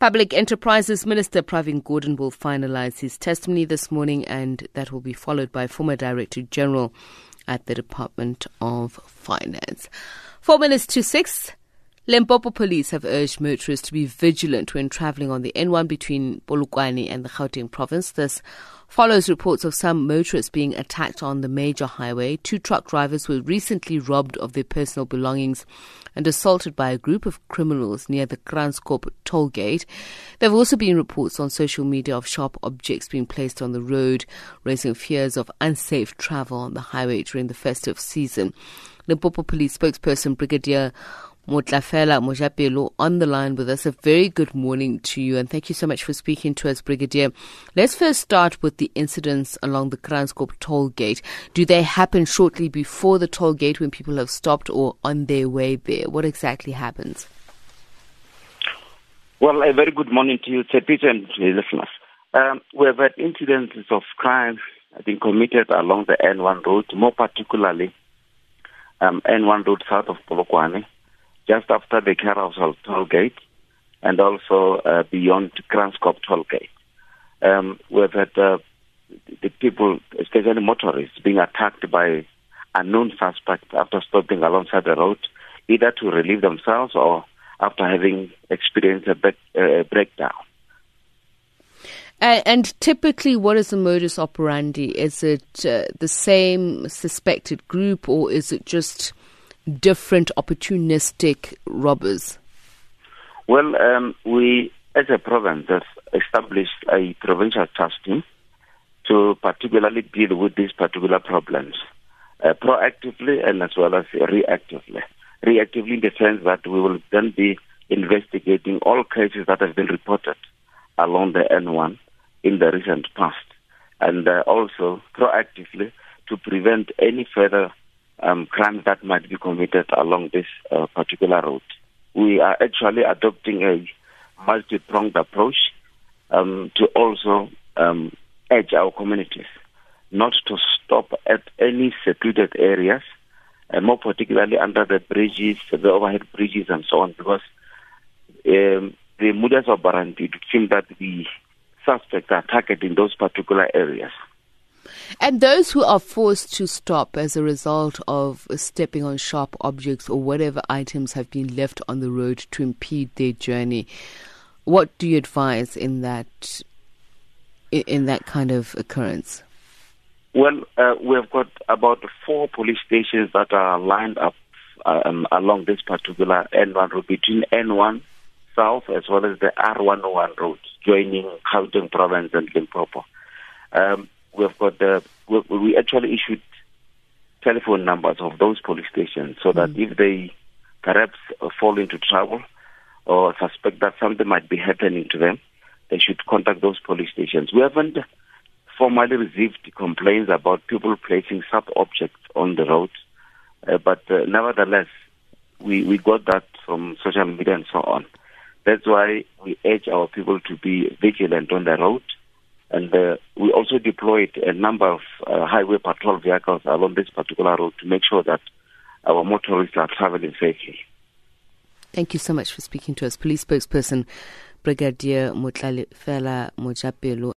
Public Enterprises Minister Pravin Gordhan will finalize his testimony this morning, and that will be followed by former Director General at the Department of Finance. Four minutes to six. Limpopo police have urged motorists to be vigilant when traveling on the N1 between Polokwane and the Gauteng province. This follows reports of some motorists being attacked on the major highway. Two truck drivers were recently robbed of their personal belongings and assaulted by a group of criminals near the Kranskop toll gate. There have also been reports on social media of sharp objects being placed on the road, raising fears of unsafe travel on the highway during the festive season. Limpopo Police spokesperson Brigadier Motlafela Mojapelo on the line with us. A very good morning to you and thank you so much for speaking to us, Brigadier. Let's first start with the incidents along the Kranskop toll gate. Do they happen shortly before the toll gate when people have stopped or on their way there? What exactly happens? Well, a very good morning to you, Peter and listeners. Um, we have had incidents of crime being committed along the N1 road, more particularly um, N1 road south of Polokwane just after the Carousel toll gate and also uh, beyond Kranskop toll gate. Um, we've had uh, the people, especially motorists, being attacked by unknown suspects after stopping alongside the road, either to relieve themselves or after having experienced a uh, breakdown. and typically, what is the modus operandi? Is it uh, the same suspected group, or is it just different opportunistic robbers? Well, um, we, as a province, have established a provincial task team to particularly deal with these particular problems uh, proactively and as well as reactively. Reactively in the sense that we will then be investigating all cases that have been reported along the N1 in the recent past, and uh, also proactively to prevent any further um, crimes that might be committed along this uh, particular route. We are actually adopting a multi-pronged approach um, to also um, edge our communities, not to stop at any secluded areas, uh, more particularly under the bridges, the overhead bridges, and so on, because um, the modus operandi seem that the suspects are targeting those particular areas. And those who are forced to stop as a result of stepping on sharp objects or whatever items have been left on the road to impede their journey, what do you advise in that in that kind of occurrence? Well, uh, we've got about four police stations that are lined up um, along this particular N1 road between N1 South as well as the R101 road joining Gauteng province and Limpopo. Um, we've got the we, we actually issued telephone numbers of those police stations so that mm. if they perhaps fall into trouble or suspect that something might be happening to them, they should contact those police stations. We haven't formally received complaints about people placing sub objects on the road, uh, but uh, nevertheless, we, we got that from social media and so on. That's why we urge our people to be vigilant on the road and uh, we also deployed a number of uh, highway patrol vehicles along this particular road to make sure that our motorists are traveling safely. Thank you so much for speaking to us. Police spokesperson Brigadier Motlale Fela Mojapelo.